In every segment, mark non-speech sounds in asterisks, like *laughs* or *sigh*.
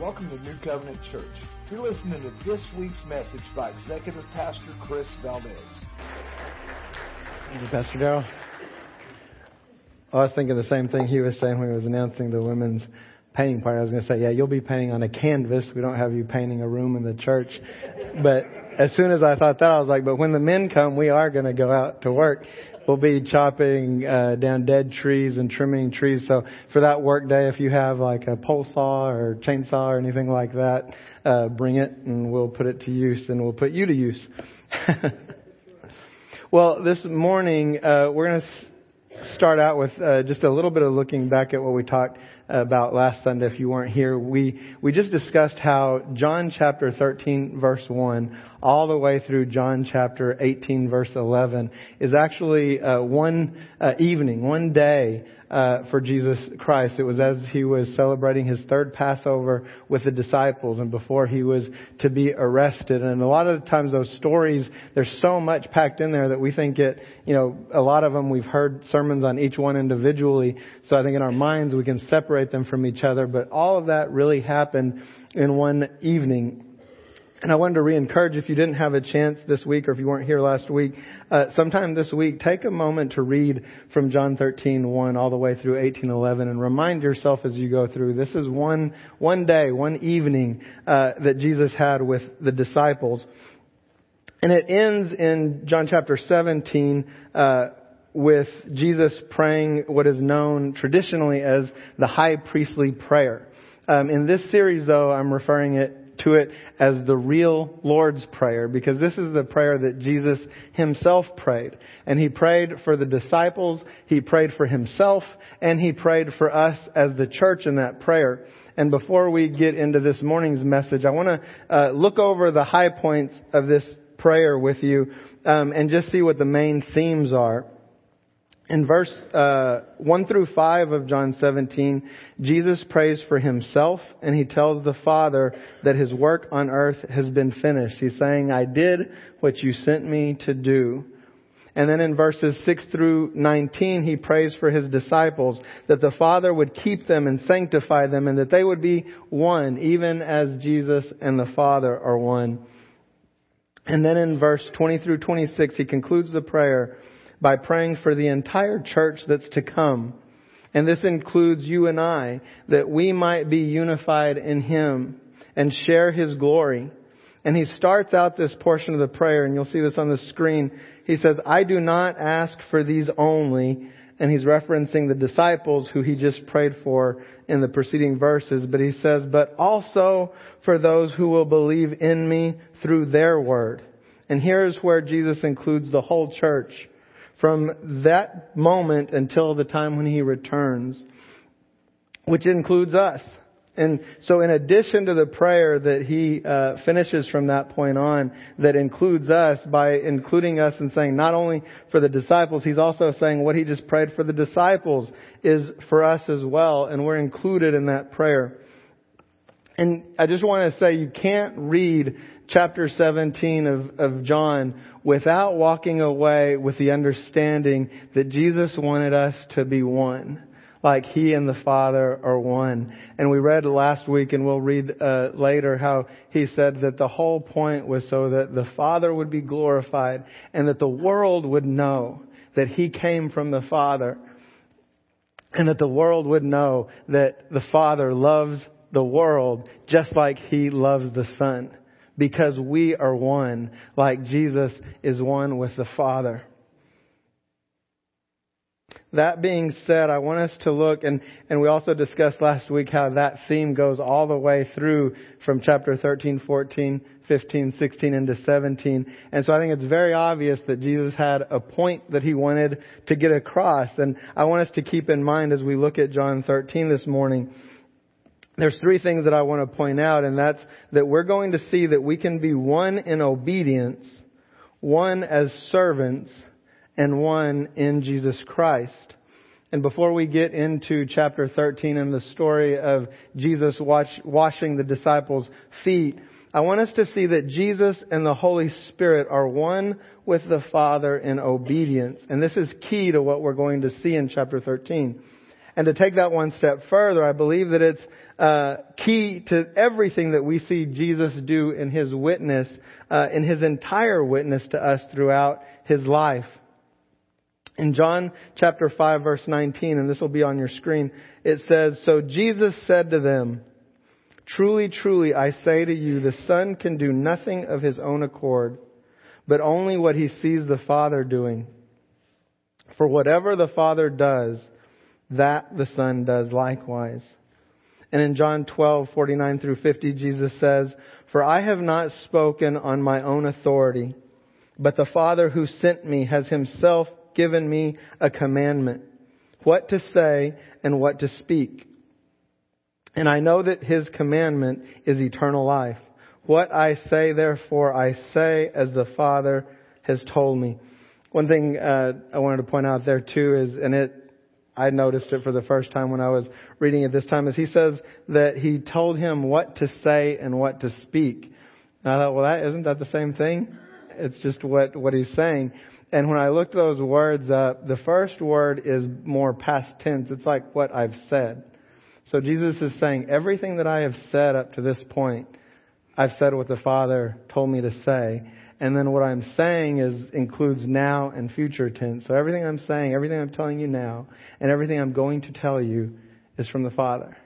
Welcome to New Covenant Church. You're listening to this week's message by Executive Pastor Chris Valdez. Thank you, Pastor Darrell. I was thinking the same thing he was saying when he was announcing the women's painting party. I was going to say, yeah, you'll be painting on a canvas. We don't have you painting a room in the church. But as soon as I thought that, I was like, but when the men come, we are going to go out to work we'll be chopping uh, down dead trees and trimming trees. So for that work day, if you have like a pole saw or chainsaw or anything like that, uh, bring it and we'll put it to use and we'll put you to use. *laughs* well, this morning uh, we're going to start out with uh, just a little bit of looking back at what we talked about last Sunday if you weren't here. We, we just discussed how John chapter 13 verse 1 all the way through John chapter 18 verse 11 is actually uh, one uh, evening, one day uh, for Jesus Christ. It was as he was celebrating his third Passover with the disciples and before he was to be arrested. And a lot of the times those stories, there's so much packed in there that we think it, you know, a lot of them we've heard sermons on each one individually. So I think in our minds we can separate them from each other. But all of that really happened in one evening. And I wanted to re-encourage if you didn't have a chance this week or if you weren't here last week, uh, sometime this week, take a moment to read from John 13, 1 all the way through 18, 11 and remind yourself as you go through. This is one, one day, one evening, uh, that Jesus had with the disciples. And it ends in John chapter 17, uh, with Jesus praying what is known traditionally as the high priestly prayer. Um, in this series, though, I'm referring it to it as the real Lord's Prayer because this is the prayer that Jesus himself prayed. And he prayed for the disciples, he prayed for himself, and he prayed for us as the church in that prayer. And before we get into this morning's message, I want to uh, look over the high points of this prayer with you um, and just see what the main themes are. In verse uh, 1 through 5 of John 17, Jesus prays for himself and he tells the Father that his work on earth has been finished. He's saying, I did what you sent me to do. And then in verses 6 through 19, he prays for his disciples that the Father would keep them and sanctify them and that they would be one, even as Jesus and the Father are one. And then in verse 20 through 26, he concludes the prayer by praying for the entire church that's to come. And this includes you and I, that we might be unified in Him and share His glory. And he starts out this portion of the prayer, and you'll see this on the screen. He says, I do not ask for these only, and he's referencing the disciples who he just prayed for in the preceding verses, but he says, but also for those who will believe in me through their word. And here's where Jesus includes the whole church from that moment until the time when he returns, which includes us. And so in addition to the prayer that he uh, finishes from that point on, that includes us by including us and saying not only for the disciples, he's also saying what he just prayed for the disciples is for us as well, and we're included in that prayer. And I just want to say you can't read chapter 17 of, of John without walking away with the understanding that Jesus wanted us to be one. Like He and the Father are one. And we read last week and we'll read uh, later how He said that the whole point was so that the Father would be glorified and that the world would know that He came from the Father and that the world would know that the Father loves the world just like He loves the Son because we are one, like Jesus is one with the Father. That being said, I want us to look, and, and we also discussed last week how that theme goes all the way through from chapter 13, 14, 15, 16, into 17. And so I think it's very obvious that Jesus had a point that he wanted to get across. And I want us to keep in mind as we look at John 13 this morning there's three things that I want to point out, and that's that we're going to see that we can be one in obedience, one as servants, and one in Jesus Christ. And before we get into chapter 13 and the story of Jesus wash, washing the disciples' feet, I want us to see that Jesus and the Holy Spirit are one with the Father in obedience. And this is key to what we're going to see in chapter 13. And to take that one step further, I believe that it's uh, key to everything that we see Jesus do in his witness, uh, in his entire witness to us throughout his life. In John chapter 5 verse 19, and this will be on your screen, it says, So Jesus said to them, Truly, truly, I say to you, the Son can do nothing of his own accord, but only what he sees the Father doing. For whatever the Father does, that the Son does likewise. And in John 12, 49 through 50, Jesus says, For I have not spoken on my own authority, but the Father who sent me has himself given me a commandment, what to say and what to speak. And I know that his commandment is eternal life. What I say, therefore, I say as the Father has told me. One thing uh, I wanted to point out there too is, and it, I noticed it for the first time when I was reading it this time, is he says that he told him what to say and what to speak. And I thought, well, that isn't that the same thing? It's just what what he's saying. And when I looked those words up, the first word is more past tense. It's like what I've said. So Jesus is saying, everything that I have said up to this point, I've said what the Father told me to say. And then what I'm saying is includes now and future tense. So everything I'm saying, everything I'm telling you now, and everything I'm going to tell you is from the Father.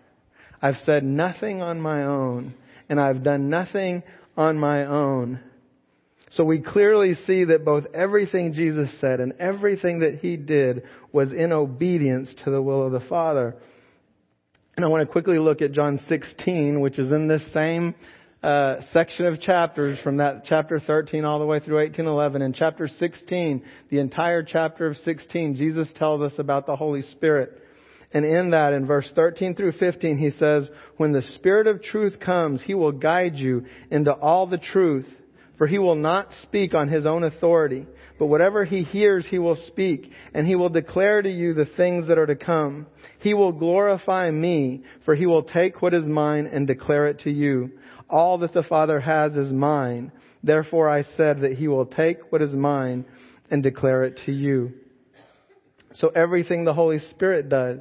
I've said nothing on my own, and I've done nothing on my own. So we clearly see that both everything Jesus said and everything that he did was in obedience to the will of the Father. And I want to quickly look at John 16, which is in this same uh, section of chapters from that chapter 13 all the way through 1811. In chapter 16, the entire chapter of 16, Jesus tells us about the Holy Spirit. And in that, in verse 13 through 15, he says, When the Spirit of truth comes, he will guide you into all the truth. For he will not speak on his own authority, but whatever he hears he will speak, and he will declare to you the things that are to come. He will glorify me, for he will take what is mine and declare it to you. All that the Father has is mine. Therefore I said that he will take what is mine and declare it to you. So everything the Holy Spirit does,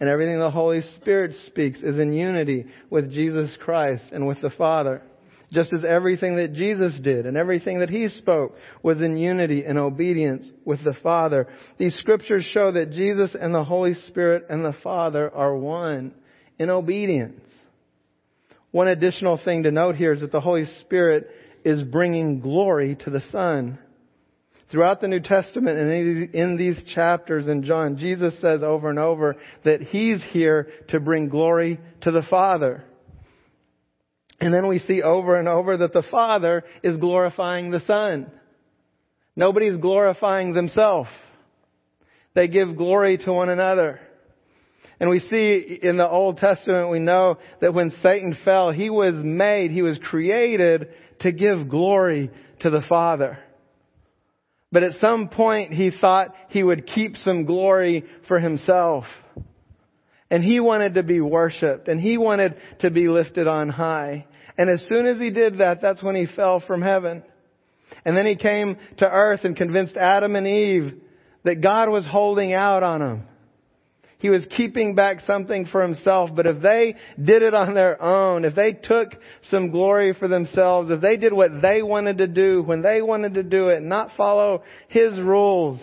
and everything the Holy Spirit speaks is in unity with Jesus Christ and with the Father just as everything that Jesus did and everything that he spoke was in unity and obedience with the Father. These scriptures show that Jesus and the Holy Spirit and the Father are one in obedience. One additional thing to note here is that the Holy Spirit is bringing glory to the Son. Throughout the New Testament and in these chapters in John, Jesus says over and over that He's here to bring glory to the Father. And then we see over and over that the Father is glorifying the Son. Nobody's glorifying themselves. They give glory to one another. And we see in the Old Testament, we know that when Satan fell, he was made, he was created to give glory to the Father. But at some point, he thought he would keep some glory for himself. And he wanted to be worshiped, and he wanted to be lifted on high. And as soon as he did that, that's when he fell from heaven. And then he came to earth and convinced Adam and Eve that God was holding out on them. He was keeping back something for himself, but if they did it on their own, if they took some glory for themselves, if they did what they wanted to do when they wanted to do it, not follow his rules,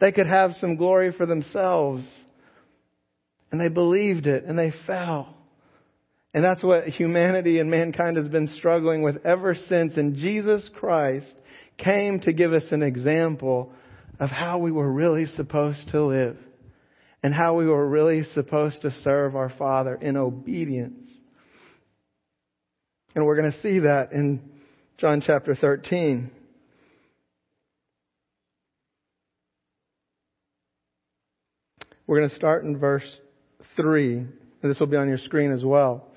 they could have some glory for themselves. And they believed it and they fell. And that's what humanity and mankind has been struggling with ever since. And Jesus Christ came to give us an example of how we were really supposed to live and how we were really supposed to serve our Father in obedience. And we're going to see that in John chapter 13. We're going to start in verse 3, and this will be on your screen as well.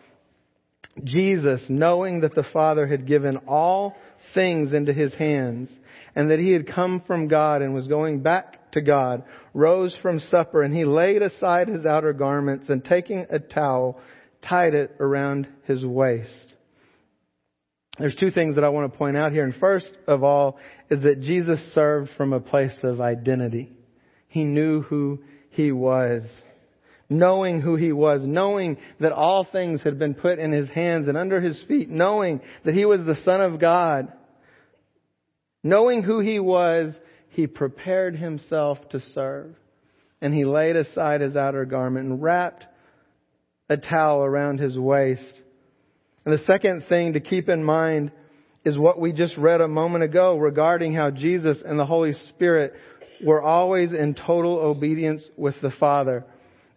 Jesus, knowing that the Father had given all things into his hands, and that he had come from God and was going back to God, rose from supper, and he laid aside his outer garments, and taking a towel, tied it around his waist. There's two things that I want to point out here. And first of all is that Jesus served from a place of identity. He knew who he was. knowing who he was, knowing that all things had been put in his hands and under his feet, knowing that he was the Son of God, knowing who he was, he prepared himself to serve. And he laid aside his outer garment and wrapped a towel around his waist. And the second thing to keep in mind is what we just read a moment ago regarding how Jesus and the Holy Spirit were always in total obedience with the Father.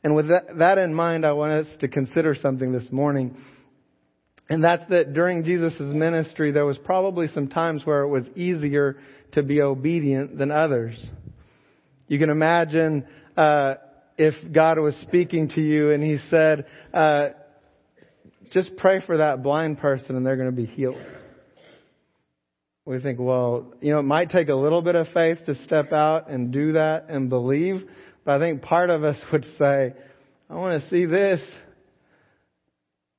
And with that, in mind, I want us to consider something this morning. And that's that during Jesus' ministry, there was probably some times where it was easier to be obedient than others. You can imagine uh, if God was speaking to you and He said, uh, "Just pray for that blind person, and they're going to be healed." We think, well, you know, it might take a little bit of faith to step out and do that and believe, but I think part of us *laughs* would say, "I want to see this."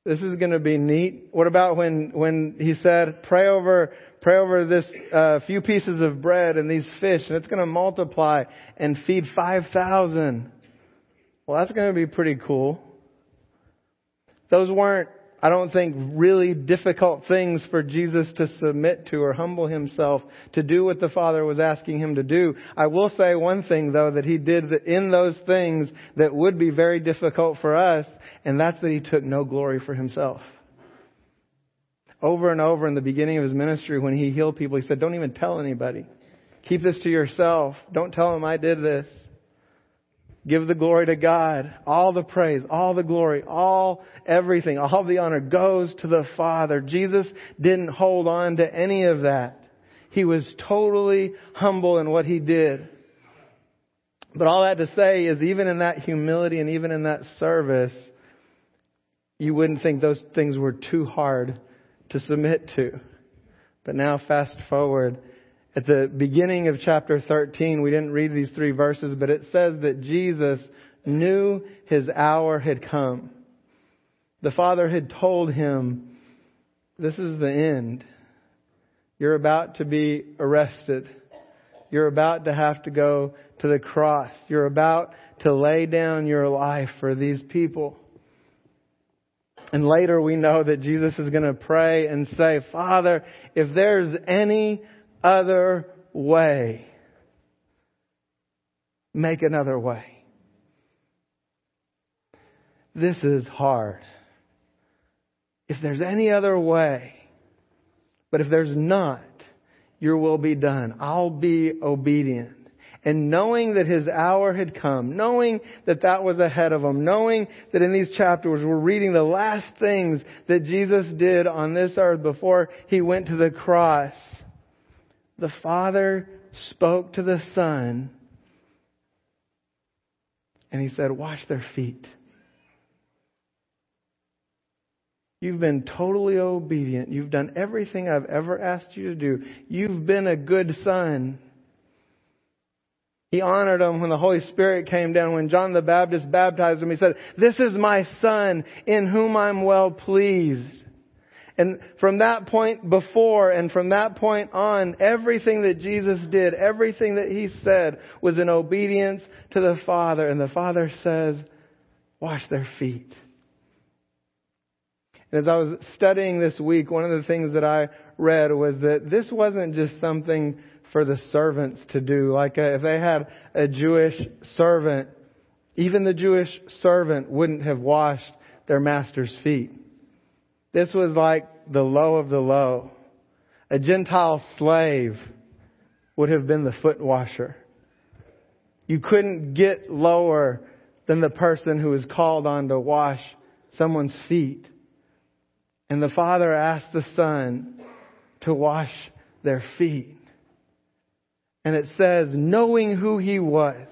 This is going to be neat. What about when, when he said, pray over, pray over this uh, few pieces of bread and these fish and it's going to multiply and feed 5,000. Well, that's going to be pretty cool. Those weren't, I don't think, really difficult things for Jesus to submit to or humble himself to do what the Father was asking him to do. I will say one thing though that he did in those things that would be very difficult for us, and that's that he took no glory for himself. Over and over in the beginning of his ministry when he healed people, he said, don't even tell anybody. Keep this to yourself. Don't tell them I did this. Give the glory to God. All the praise, all the glory, all everything, all the honor goes to the Father. Jesus didn't hold on to any of that. He was totally humble in what he did. But all that to say is even in that humility and even in that service, you wouldn't think those things were too hard to submit to. But now fast forward at the beginning of chapter 13, we didn't read these three verses, but it says that Jesus knew his hour had come. The Father had told him, this is the end. You're about to be arrested. You're about to have to go to the cross. You're about to lay down your life for these people. And later we know that Jesus is going to pray and say, Father, if there's any other way. Make another way. This is hard. If there's any other way, but if there's not, your will be done. I'll be obedient. And knowing that his hour had come, knowing that that was ahead of him, knowing that in these chapters we're reading the last things that Jesus did on this earth before he went to the cross, the Father spoke to the Son and he said, Wash their feet. You've been totally obedient. You've done everything I've ever asked you to do. You've been a good son. He honored him when the Holy Spirit came down. When John the Baptist baptized him, he said, This is my son in whom I'm well pleased. And from that point before and from that point on, everything that Jesus did, everything that he said was in obedience to the Father. And the Father says, wash their feet. And as I was studying this week, one of the things that I read was that this wasn't just something for the servants to do. Like uh, if they had a Jewish servant, even the Jewish servant wouldn't have washed their master's feet. This was like the low of the low. A Gentile slave would have been the foot washer. You couldn't get lower than the person who was called on to wash someone's feet. And the father asked the son to wash their feet. And it says, knowing who he was,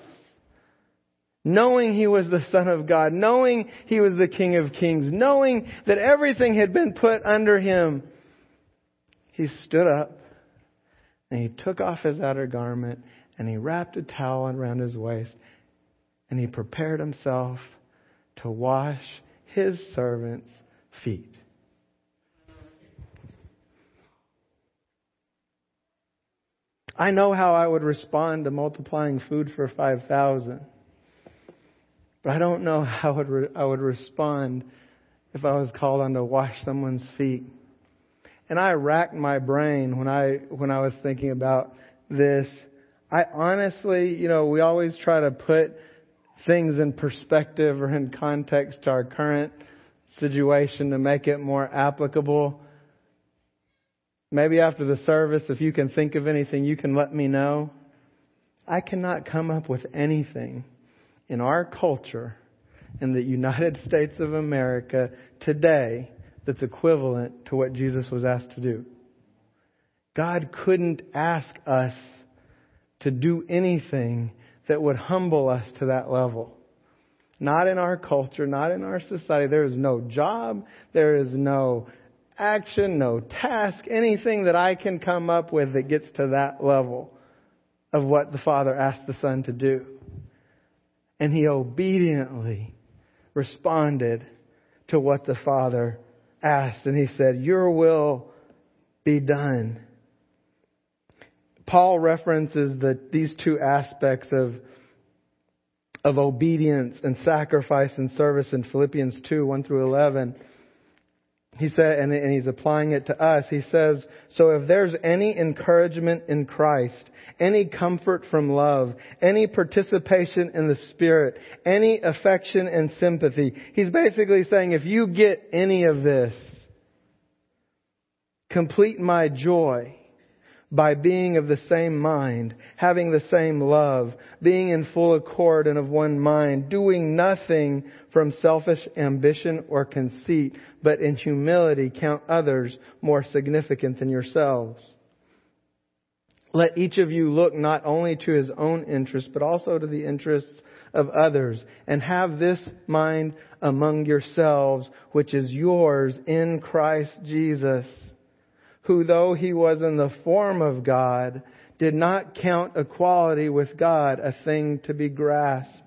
knowing he was the Son of God, knowing he was the King of Kings, knowing that everything had been put under him, he stood up and he took off his outer garment and he wrapped a towel around his waist and he prepared himself to wash his servants' feet. I know how I would respond to multiplying food for 5,000. But I don't know *laughs* how I would, re- I would respond if I was called on to wash someone's feet. And I racked my brain when I, when I was thinking about this. I honestly, you know, we always try to put things in perspective or in context to our current situation to make it more applicable. Maybe after the service, if you can think of anything, you can let me know. I cannot come up with anything in our culture in the United *laughs* States of America today that's equivalent to what Jesus was asked to do. God couldn't ask us to do anything that would humble us to that level. Not in our culture, not in our society. There is no job, there is no action, no task, anything that I can come up with that gets to that level of what the Father asked the Son to do. And he obediently responded to what the Father asked. And he said, Your will be done. Paul references the, these two aspects of, of obedience and sacrifice and service in Philippians 2, 1 through 11 he said, and, and he's applying it to us. He says, so if there's any encouragement in Christ, any comfort from love, any participation in the Spirit, any affection and sympathy, he's basically saying, if you get any of this, complete my joy by being of the same mind, having the same love, being in full accord and of one mind, doing nothing from selfish ambition or conceit, but in humility count others more significant than yourselves. Let each of you look not only to his own interests, but also to the interests of others, and have this mind among yourselves, which is yours in Christ Jesus who though he was in the form of God, did not count equality with God a thing to be grasped.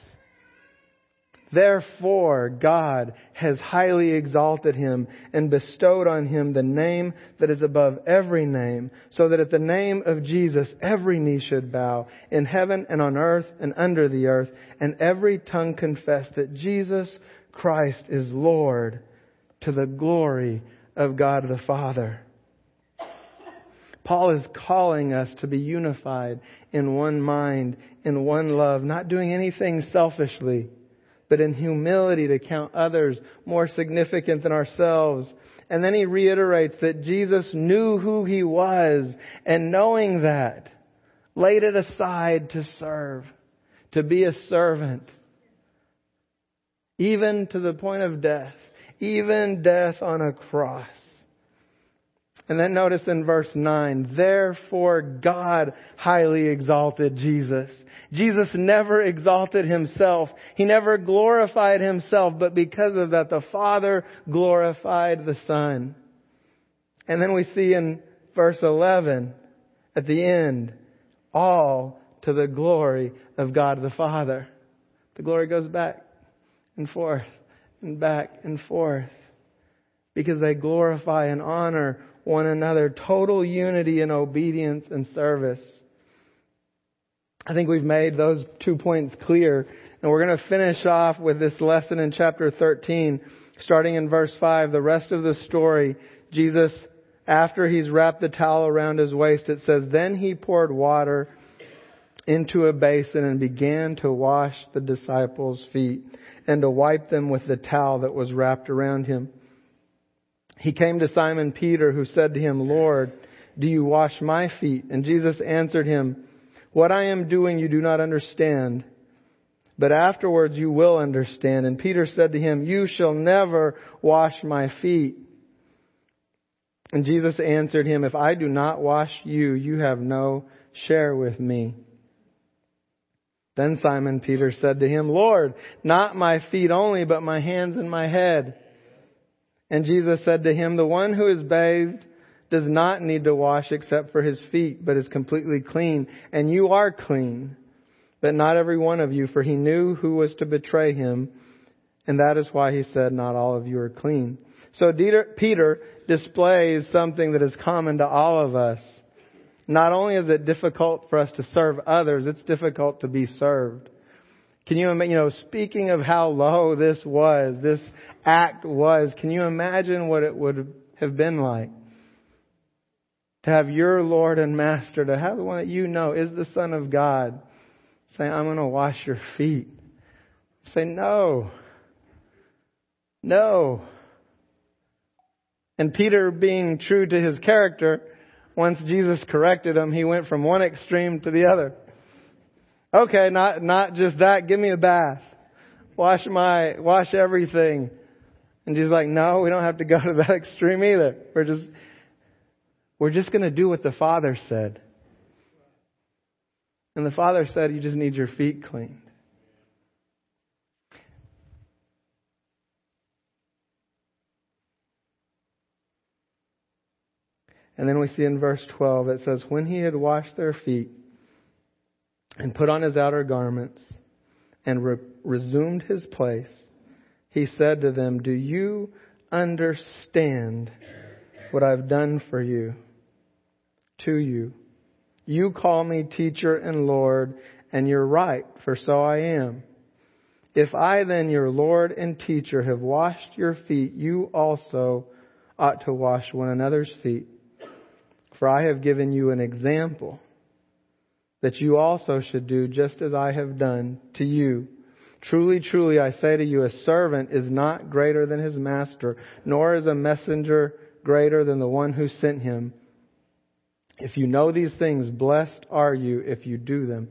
Therefore, God has highly exalted him and bestowed on him the name that is above every name, so that at the name of Jesus every knee should bow in heaven and on earth and under the earth, and every tongue confess that Jesus Christ is Lord to the glory of God the Father. Paul is calling us to be unified in one mind, in one love, not doing anything selfishly but in humility to count others more significant than ourselves. And then he reiterates that Jesus knew who he was, and knowing that, laid it aside to serve, to be a servant, even to the point of death, even death on a cross. And then notice in verse 9, therefore God highly exalted Jesus. Jesus never exalted himself. He never glorified himself, but because of that, the Father glorified the Son. And then we see in verse 11, at the end, all to the glory of God the Father. The glory goes back and forth and back and forth because they glorify and honor one another, total unity in obedience and service. I think we've made those two points clear. And we're going to finish off with this lesson in chapter 13, starting in verse 5. The rest of the story, Jesus, after he's wrapped the towel around his waist, it says, Then he poured water into a basin and began to wash the disciples' feet and to wipe them with the towel that was wrapped around him. He came to Simon Peter, who said to him, Lord, do you wash my feet? And Jesus answered him, What I am doing you do not understand, but afterwards you will understand. And Peter said to him, You shall never wash my feet. And Jesus answered him, If I do not wash you, you have no share with me. Then Simon Peter said to him, Lord, not my feet only, but my hands and my head. And Jesus said to him, The one who is bathed does not need to wash except for his feet, but is completely clean. And you are clean, but not every one of you, for he knew who was to betray him. And that is why he said, not all of you are clean. So Peter displays something that is common to all of us. Not only is it difficult for us to serve others, it's difficult to be served. Can you imagine, you know, speaking of how low this was, this act was, can you imagine what it would have been like? To have your Lord and Master, to have the one that you know is the Son of God, say, I'm going to wash your feet. Say, no. No. And Peter, being true to his character, once Jesus corrected him, he went from one extreme to the other. Okay, not, not just that, give me a bath. Wash my, wash everything. And Jesus like, no, we don't have to go to that *laughs* extreme either. We're just, we're just going to do what the Father said. And the Father said, You just need your feet cleaned. And then we see in verse 12, it says, When he had washed their feet and put on his outer garments and re- resumed his place, he said to them, Do you understand what I've done for you? to you. You call me teacher and Lord, and you're right, for so I am. If I then, your Lord and teacher, have washed your feet, you also ought to wash one another's feet. For I have given you an example that you also should do just as I have done to you. Truly, truly, I say to you, a servant is not greater than his master, nor is a messenger greater than the one who sent him. If you know these things, blessed are you if you do them.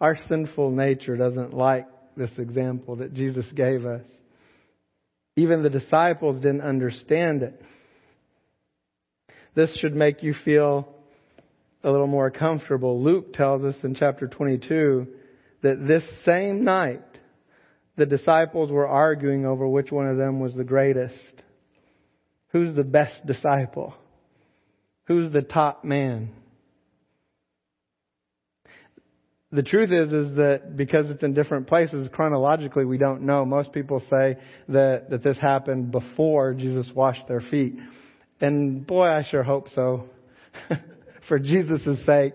Our sinful nature doesn't like this example that Jesus gave us. Even the disciples didn't understand it. This should make you feel a little more comfortable. Luke tells us in chapter 22 that this same night, the disciples were arguing over which one of them was the greatest. Who's the best disciple? Who's the top man? The truth is, is that because it's in different places, chronologically we don't know. Most people say that, that this happened before Jesus washed their feet. And boy, I sure hope so. *laughs* For Jesus' sake.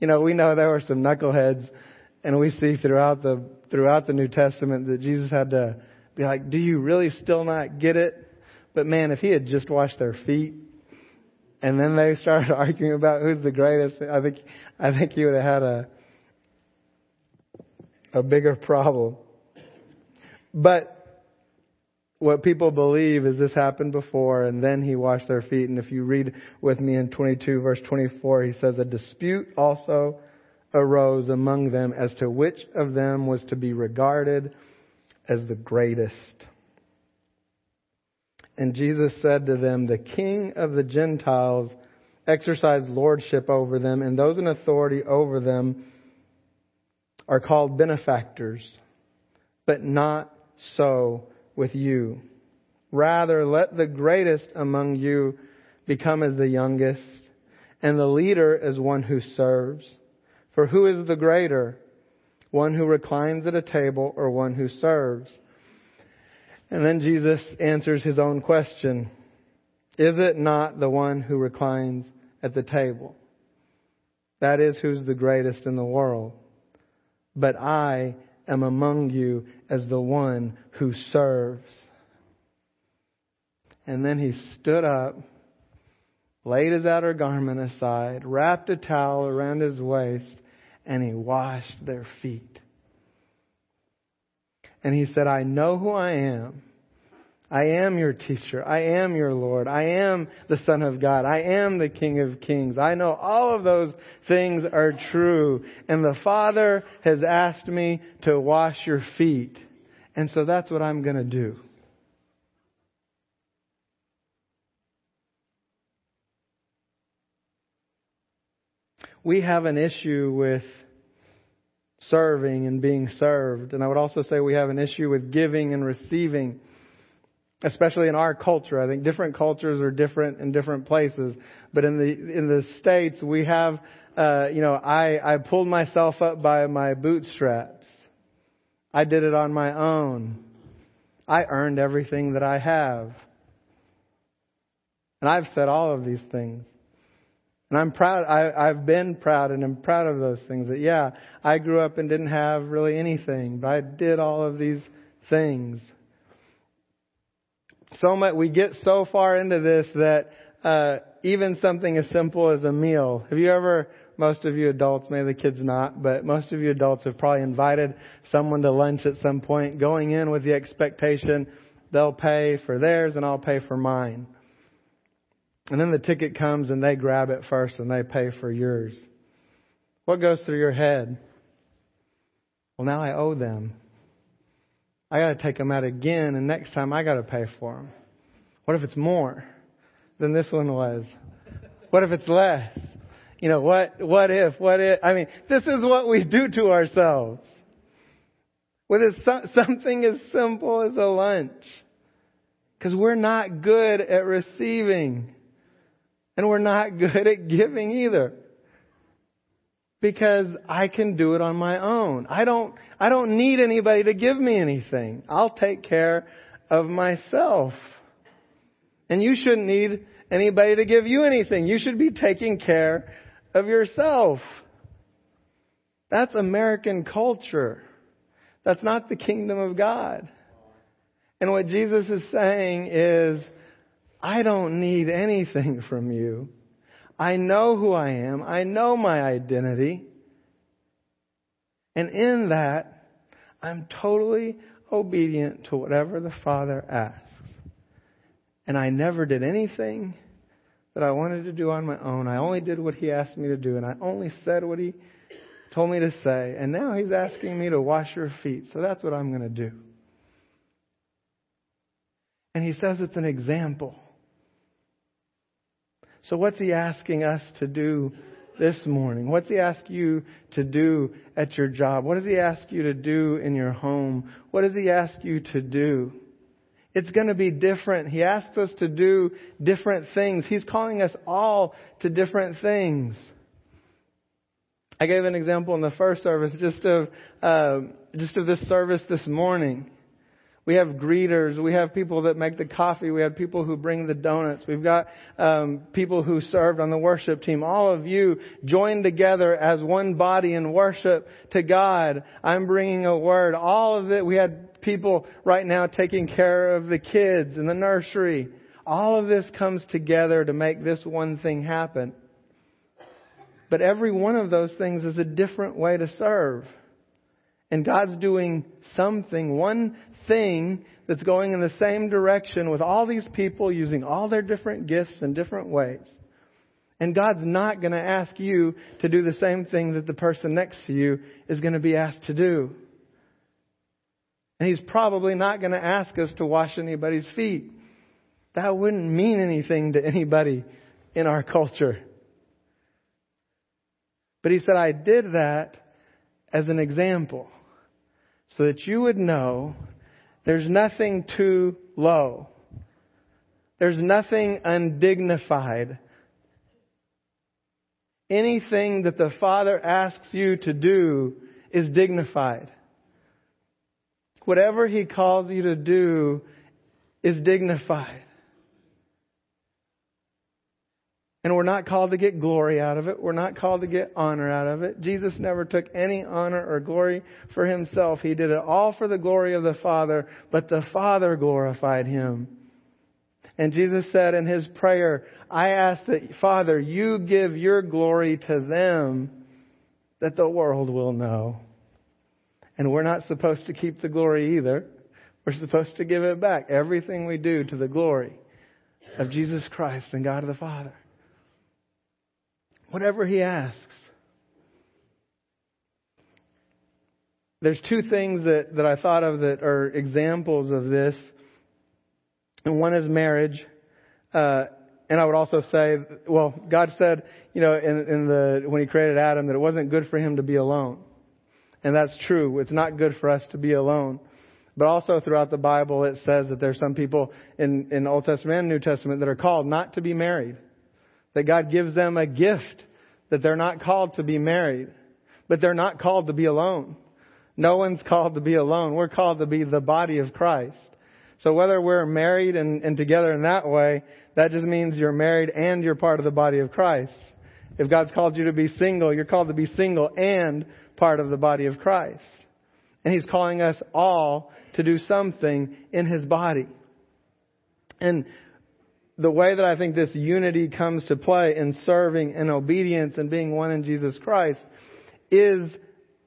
You know, we know there were some knuckleheads and we see throughout the, throughout the New Testament that Jesus had to be like, do you really still not get it? But man, if he had just washed their feet, and then they started *laughs* arguing about who's the greatest. I think I think he would have had a a bigger problem. But what people believe is this happened before and then he washed their feet. And if you read with me in 22 verse 24, he says a dispute also arose among them as to which of them was to be regarded as the greatest. And Jesus said to them, The king of the Gentiles exercised lordship over them, and those in authority over them are called benefactors, but not so with you. Rather, let the greatest among you become as the youngest, and the leader as one who serves. For who is the greater? One who reclines at a table or one who serves? And then Jesus answers his own question. Is it not the one who reclines at the table? That is who's the greatest in the world. But I am among you as the one who serves. And then he stood up, laid his outer garment aside, wrapped a towel around his waist, and he washed their feet. And he said, I know who I am. I am your teacher. I am your Lord. I am the Son of God. I am the King of Kings. I know all of those things are true. And the Father has asked me to wash your feet. And so that's what I'm going to do. We have an issue with serving and being served. And I would also say we have an issue with giving and receiving. especially in our culture. I think different cultures are different in different places. But in the in the states, we have, uh, you know, I I pulled myself up by my bootstraps. I did it on my own. I earned everything that I have. And I've said all of these things. And I'm proud, I, I've been proud and I'm proud of those things. That yeah, I grew up and didn't have really anything, but I did all of these things. So much, we get so far into this that, uh, even something as simple as a meal. Have you ever, most of you adults, maybe the kids not, but most of you adults have probably invited someone to lunch at some point, going in with the expectation they'll pay for theirs and I'll pay for mine. And then the ticket comes and they grab it first and they pay for yours. What goes through your head? Well, now I owe them. I got to take them out again, and next time I got to pay for them. What if it's more than this one was? What if it's less? You know, what, what if, what if? I mean, this is what we do to ourselves. With something as simple as a lunch. Because we're not good at receiving. And we're not *laughs* good at giving either. Because I can do it on my own. I don't, I don't need anybody to give me anything. I'll take care of myself. And you shouldn't need anybody to give you anything. You should be taking care of yourself. That's American culture. That's not the kingdom of God. And what Jesus is saying is, I don't need anything from you. I know who I am. I know my identity. And in that, I'm totally obedient to whatever the Father asks. And I never did anything that I wanted to do on my own. I only did what He asked me to do, and I only said what He told me to say. And now He's asking me to wash your feet, so that's what I'm going to do. And He says it's an example. So, what's He asking us to do this morning? What's He ask you to do at your job? What does He ask you to do in your home? What does He ask you to do? It's going to be different. He asks us to do different things. He's calling us all to different things. I gave an example in the first service just of uh, just of this service this morning. We have greeters. We have people that make the coffee. We have people who bring the donuts. We've got um, people who served on the worship team. All of you joined together as one body in worship to God. I'm bringing a word. All of it. We had people right now taking care of the kids in the nursery. All of this comes together to make this one thing happen. But every one of those things is a different way to serve. And God's doing something, one thing that's going in the same direction with all these people using all their different gifts in different ways. And God's not going to ask you to do the same thing that the person next to you is going to be asked to do. And He's probably not going to ask us to wash anybody's feet. That wouldn't mean anything to anybody in our culture. But He said, I did that as an example so that you would know there's nothing too low. There's nothing undignified. Anything that the Father asks you to do is dignified. Whatever He calls you to do is dignified. And we're not called to get glory out of it. We're not called to get honor out of it. Jesus never took any honor or glory for himself. He did it all for the glory of the Father, but the Father glorified him. And Jesus said in his prayer, I ask that, Father, you give your glory to them that the world will know. And we're not supposed to keep the glory either. We're supposed to give it back. Everything we do to the glory of Jesus Christ and God the Father whatever he asks. There's two things that, that I thought of that are examples of this. And one is marriage. Uh, and I would also say, well, God said, you know, in, in the, when He created Adam that it wasn't good for him to be alone. And that's true. It's not good for us to be alone. But also throughout the Bible, it says that there's some people in, in Old Testament and New Testament that are called not to be married. That God gives them a gift that they're not called to be married. But they're not called to be alone. No one's called to be alone. We're called to be the body of Christ. So whether we're married and, and together in that way, that just means you're married and you're part of the body of Christ. If God's called you to be single, you're called to be single and part of the body of Christ. And He's calling us all to do something in His body. And the way that I think this unity comes to play in serving and obedience and being one in Jesus Christ is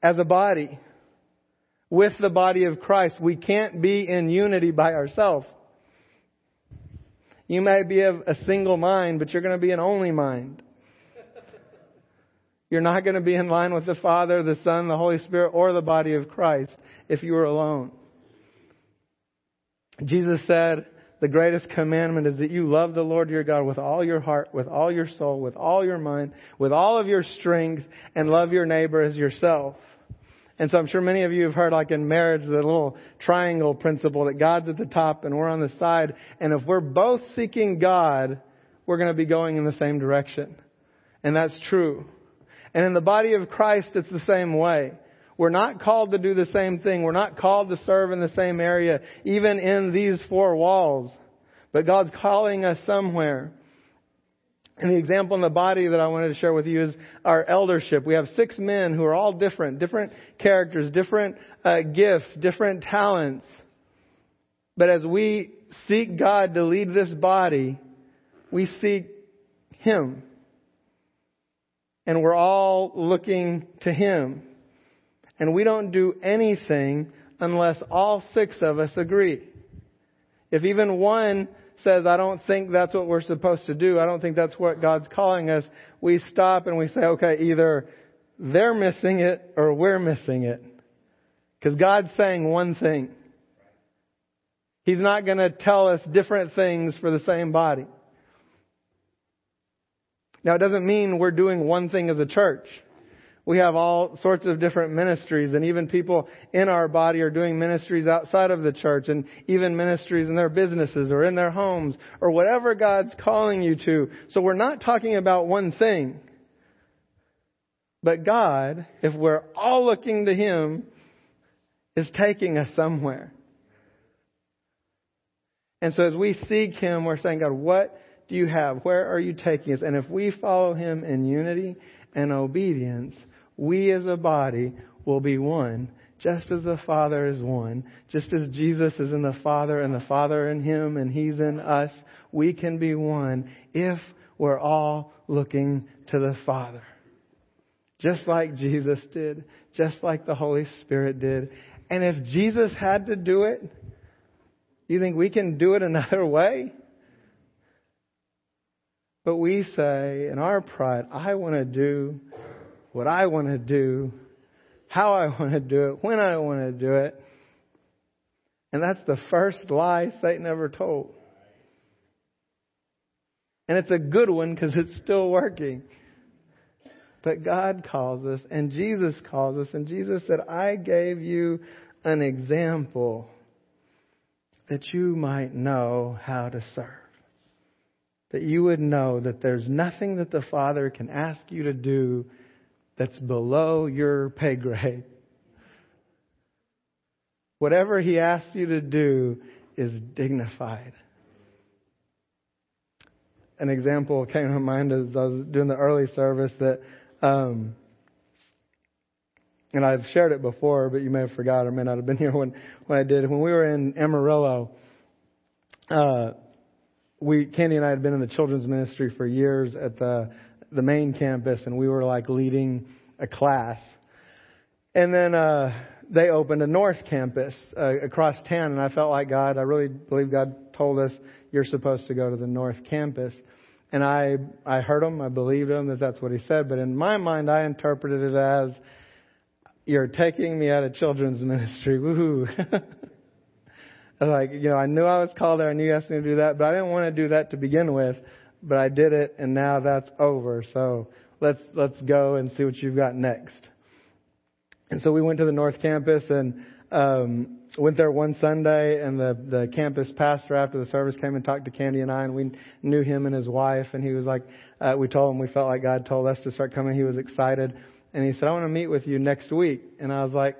as a body. With the body of Christ. We can't be in unity by ourselves. You may be of a single mind, but you're going to be an only mind. You're not going to be in line with the Father, the Son, the Holy Spirit, or the body of Christ if you are alone. Jesus said, the greatest commandment is that you love the Lord your God with all your heart, with all your soul, with all your mind, with all of your strength, and love your neighbor as yourself. And so I'm sure many of you have heard like in marriage, the little triangle principle that God's at the top and we're on the side. And if we're both seeking God, we're going to be going in the same direction. And that's true. And in the body of Christ, it's the same way. We're not called to do the same thing. We're not called to serve in the same area, even in these four walls. But God's calling us somewhere. And the example in the body that I wanted to share with you is our eldership. We have six men who are all different, different characters, different uh, gifts, different talents. But as we seek God to lead this body, we seek Him. And we're all looking to Him. And we don't do anything unless all six of us agree. If even one says, I don't think that's what we're supposed to do, I don't think that's what God's calling us, we stop and we say, okay, either they're missing it or we're missing it. Because God's saying one thing. He's not going to tell us different things for the same body. Now, it doesn't mean we're doing one thing as a church. We have all sorts of different ministries and even people in our body are doing ministries outside of the church and even ministries in their businesses or in their homes or whatever God's calling you to. So we're not talking about one thing. But God, if we're all looking to Him, is taking us somewhere. And so as we seek Him, we're saying, God, what do you have? Where are you taking us? And if we follow Him in unity and obedience, we as a body will be one, just as the Father is one, just as Jesus is in the Father and the Father in Him and He's in us, we can be one if we're all looking to the Father. Just like Jesus did, just like the Holy Spirit did. And if Jesus had to do it, you think we can do it another *laughs* way? But we say in our pride, I want to do what I want to do, how I *laughs* want to do it, when I want to do it. And that's the first lie Satan ever told. And it's a good one because it's still working. But God calls us, and Jesus calls us, and Jesus said, I gave you an example that you might know how to serve. That you would know that there's nothing that the Father can ask you to do that's below your pay grade. Whatever He asks you to do is dignified. An example came to mind as I was doing the early service that, um, and I've shared it before, but you may have forgot or may not have been here when, when I did. When we were in Amarillo, uh, we, Candy and I had been in the children's ministry for years at the the main campus and we were like leading a class. And then uh, they opened a north campus uh, across town, and I felt like God, I really believe God told us you're supposed to go to the north campus. And I, I heard him, I believed him that that's what he said, but in my mind I interpreted it as, you're taking me out of children's *laughs* ministry, woohoo. *laughs* like, you know, I knew I was called there, I knew you asked me to do that, but I didn't want to do that to begin with but I did it and now that's over. So let's, let's go and see what you've got next. And so we went to the North Campus and, um, went there one Sunday, and the the campus pastor after the service came and talked to Candy and I, and we knew him and his wife, and he was like, uh, we told him we felt like God told us to start coming. He was excited, and he said, I want to meet with you next week, and I was like,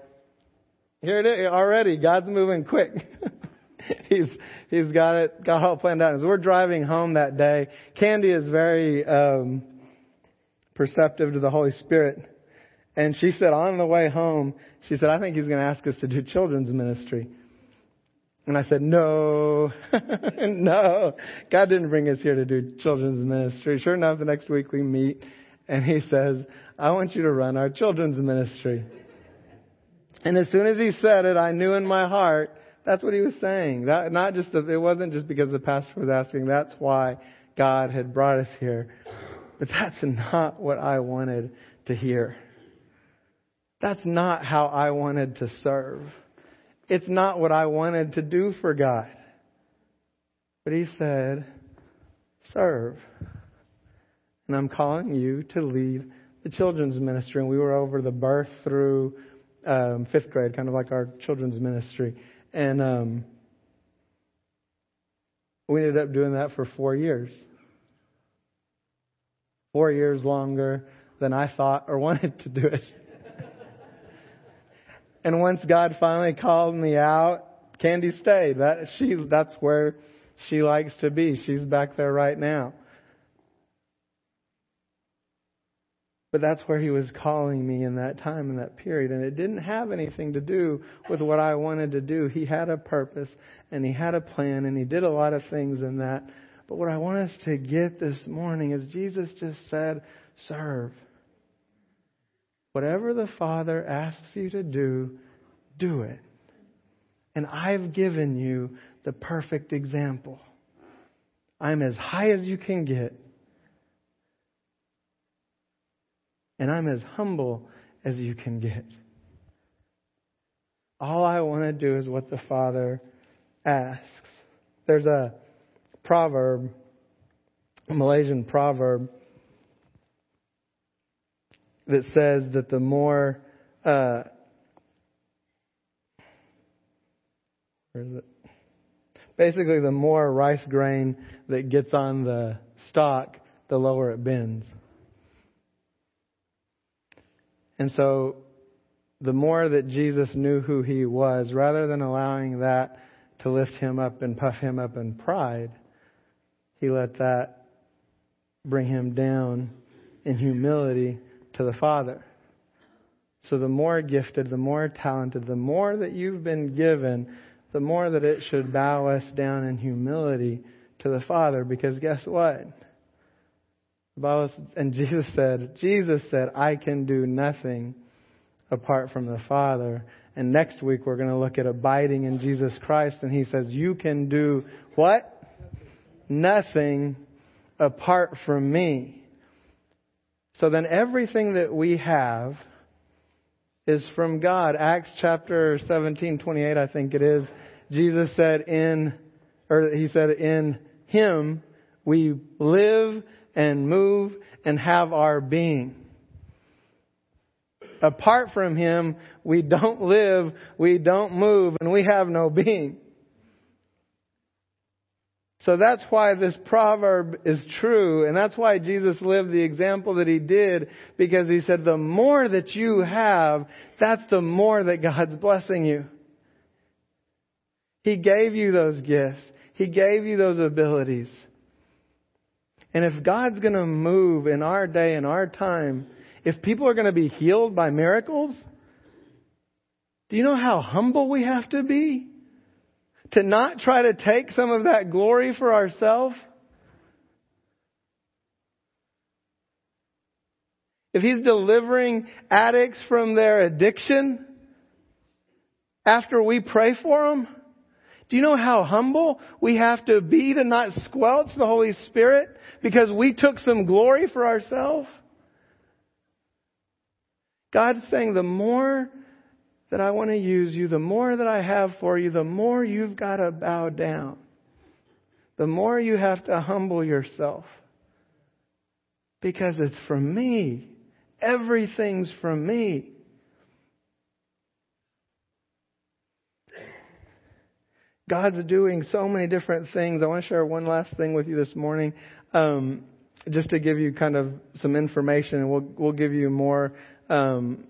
here it is already. God's moving quick. *laughs* *laughs* he's he's got it got all planned out. As we're driving home that day, Candy is very um, perceptive to the Holy Spirit. And she said on the way home, she said, I think he's going to ask us to do children's ministry. And I said, no, *laughs* no, God didn't bring us here to do children's ministry. Sure enough, the next week we meet and he says, I want you to run our children's ministry. And as soon as he said it, I knew in my heart that's what he was saying. That not just the, it wasn't just because the pastor was asking. That's why God had brought us here. But that's not what I wanted to hear. That's not how I wanted to serve. It's not what I wanted to do for God. But he said, serve. And I'm calling you to lead the children's ministry. And we were over the birth through um, fifth grade, kind of like our children's ministry. And um, we ended up doing that for four years. Four years longer than I thought or *laughs* wanted to do it. And once God finally called me out, Candy stayed. That she that's where she likes to be. She's back there right now. But that's where he was calling me in that time, in that period. And it didn't have anything to do with what I wanted to do. He had a purpose and he had a plan and he did a lot of things in that. But what I want us to get this morning is Jesus just said, serve. Whatever the Father asks you to do, do it. And I've given you the perfect example. I'm as high as you can get. And I'm as humble as you can get. All I want to do is what the Father asks. There's a proverb, a Malaysian proverb that says that the more uh, where is it? Basically, the more rice grain that gets on the stalk, the lower it bends. And so, the more that Jesus knew who he was, rather than allowing that to lift him up and puff him up in pride, he let that bring him down in humility to the Father. So the more gifted, the more talented, the more that you've been given, the more that it should bow us down in humility to the Father. Because guess what? Bible, and Jesus said, Jesus said, I can do nothing apart from the Father. And next week we're going to look at abiding in Jesus Christ. And he says, You can do what? Nothing apart from me. So then everything that we have is from God. Acts chapter 17, 28, I think it is. Jesus said in, or he said in Him we live and move and have our being. Apart from Him, we don't live, we don't move, and we have no being. So that's why this proverb is true, and that's why Jesus lived the example that he did, because he said, the more that you have, that's the more that God's blessing you. He gave you those gifts. He gave you those abilities. And if God's going to move in our day and our time, if people are going to be healed by miracles, do you know how humble we have to be? to not try to take some of that glory for ourselves? If he's delivering addicts from their addiction after we pray for them, do you know how humble we have to be to not squelch the Holy Spirit because we took some glory for ourselves? God's saying the more that I want to use you, the more that I have for you, the more you've got to bow down. The more you have to humble yourself. Because it's from me. Everything's from me. God's doing so many different things. I want to share one last thing with you this morning, um, just to give you kind of some information, and we'll we'll give you more um,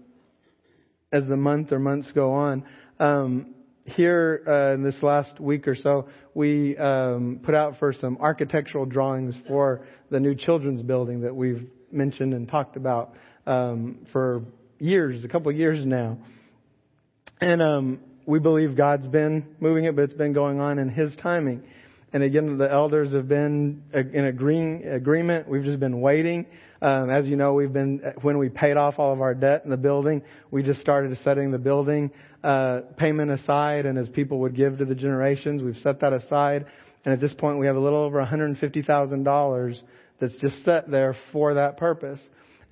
as the month or months go on. Um, here uh, in this last week or so, we um, put out for some architectural drawings for the new children's building that we've mentioned and talked about um, for years, a couple of years now. And um, we believe God's been moving it, but it's been going on in His timing. And again, the elders have been in agreeing, agreement. We've just been waiting. Um, as you know, we've been when we paid off all of our debt in the building, we just started setting the building uh, payment aside, and as people would give to the generations, we've set that aside. And at this point, we have a little over $150,000 that's just set there for that purpose.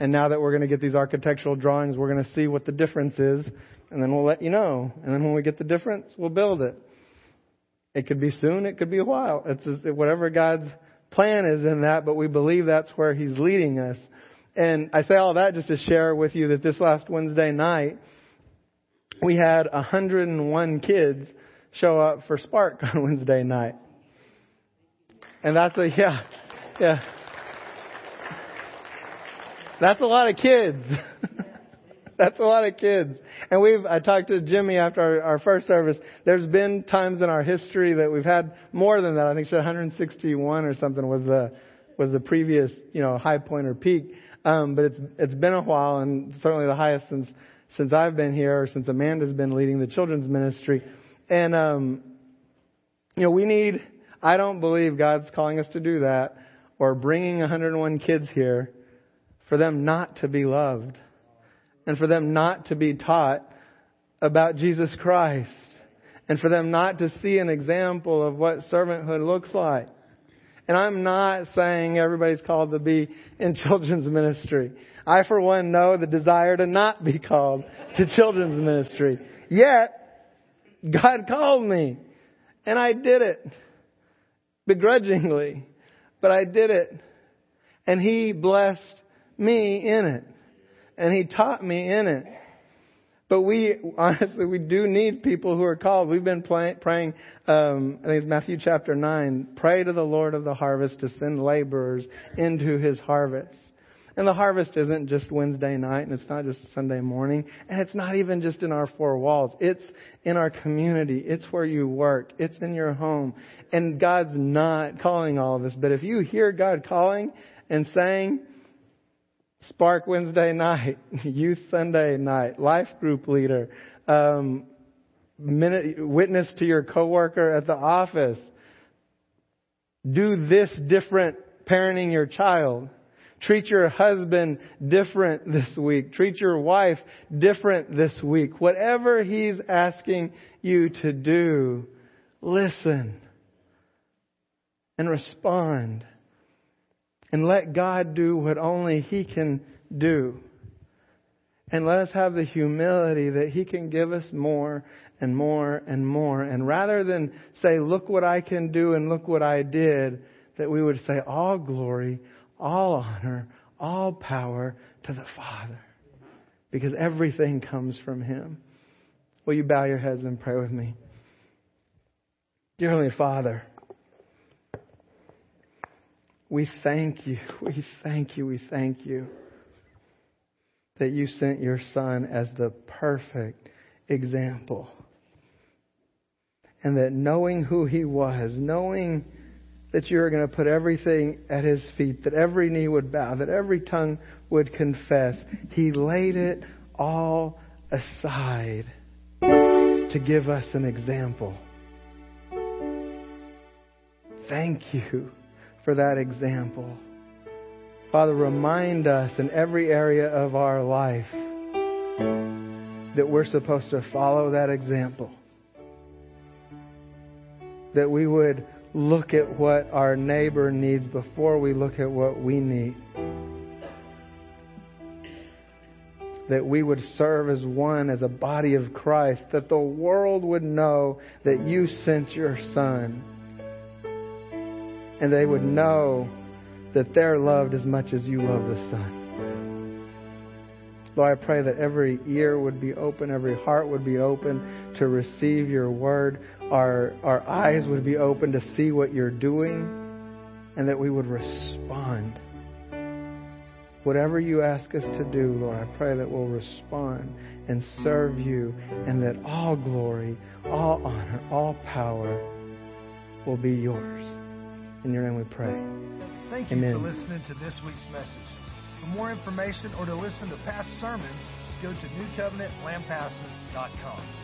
And now that we're going to get these architectural drawings, we're going to see what the difference is, and then we'll let you know. And then when we get the difference, we'll build it. It could be soon, it could be a while. It's whatever God's plan is in that, but we believe that's where He's leading us. And I say all that just to share with you that this last Wednesday night, we had 101 kids show up for Spark *laughs* on Wednesday night. And that's a, yeah, yeah. That's a lot of kids. *laughs* *laughs* That's a lot of kids. And we've, I talked to Jimmy after our, our, first service. There's been times in our history that we've had more than that. I think she 161 or something was the, was the previous, you know, high point or peak. Um, but it's, it's been a while and certainly the highest since, since I've been here or since Amanda's been leading the children's ministry. And, um, you know, we need, I don't believe God's calling us to do that or bringing 101 kids here for them not to be loved and for them not to be taught about Jesus Christ and for them not to see an example of what servanthood looks like. And I'm not saying everybody's called to be in *laughs* children's ministry. I, for one, know the desire to not be called to *laughs* children's ministry. Yet, God called me. And I did it. Begrudgingly. But I did it. And He blessed me in it. And He taught me in it. But we, *laughs* honestly, we do need people who are called. We've been play, praying, um, I think it's Matthew chapter 9, pray to the Lord of the harvest to send laborers into His harvest. And the harvest isn't just Wednesday night and it's not just Sunday morning and it's not even just in our four walls. It's in our community. It's where you work. It's in your home. And God's not calling all of us. But if you hear God calling and saying, Spark Wednesday night, *laughs* Youth Sunday night, Life Group leader, um, minute, witness to your coworker at the office. Do this different parenting your child. Treat your husband different this week. Treat your wife different this week. Whatever he's asking you to do, listen and respond and let God do what only He can do. And let us have the humility that He can give us more and more and more. And rather than say, look what I can do and look what I did, that we would say, all glory, all honor, all power to the Father. Because everything comes from Him. Will you bow your heads and pray with me? Dear Heavenly Father, we thank you, we thank you, we thank you that you sent your Son as the perfect example. And that knowing who He was, knowing that you were going to put everything at His feet, that every knee would bow, that every tongue would confess, He laid it all aside to give us an example. Thank you for that example. Father, remind us in every area of our life that we're supposed to follow that example. That we would look at what our neighbor needs before we look at what we need. That we would serve as one, as a body of Christ. That the world would know that you sent your Son and they would know that they're loved as much as you love the Son. Lord, I pray that every ear would be open, every heart would be open to receive your word, our, our eyes would be open to see what you're doing, and that we would respond. Whatever you ask us to do, Lord, I pray that we'll respond and serve you, and that all glory, all honor, all power will be yours. In your name we pray. Thank you Amen. for listening to this week's message. For more information or to listen to past sermons, go to newcovenantlampasas.com.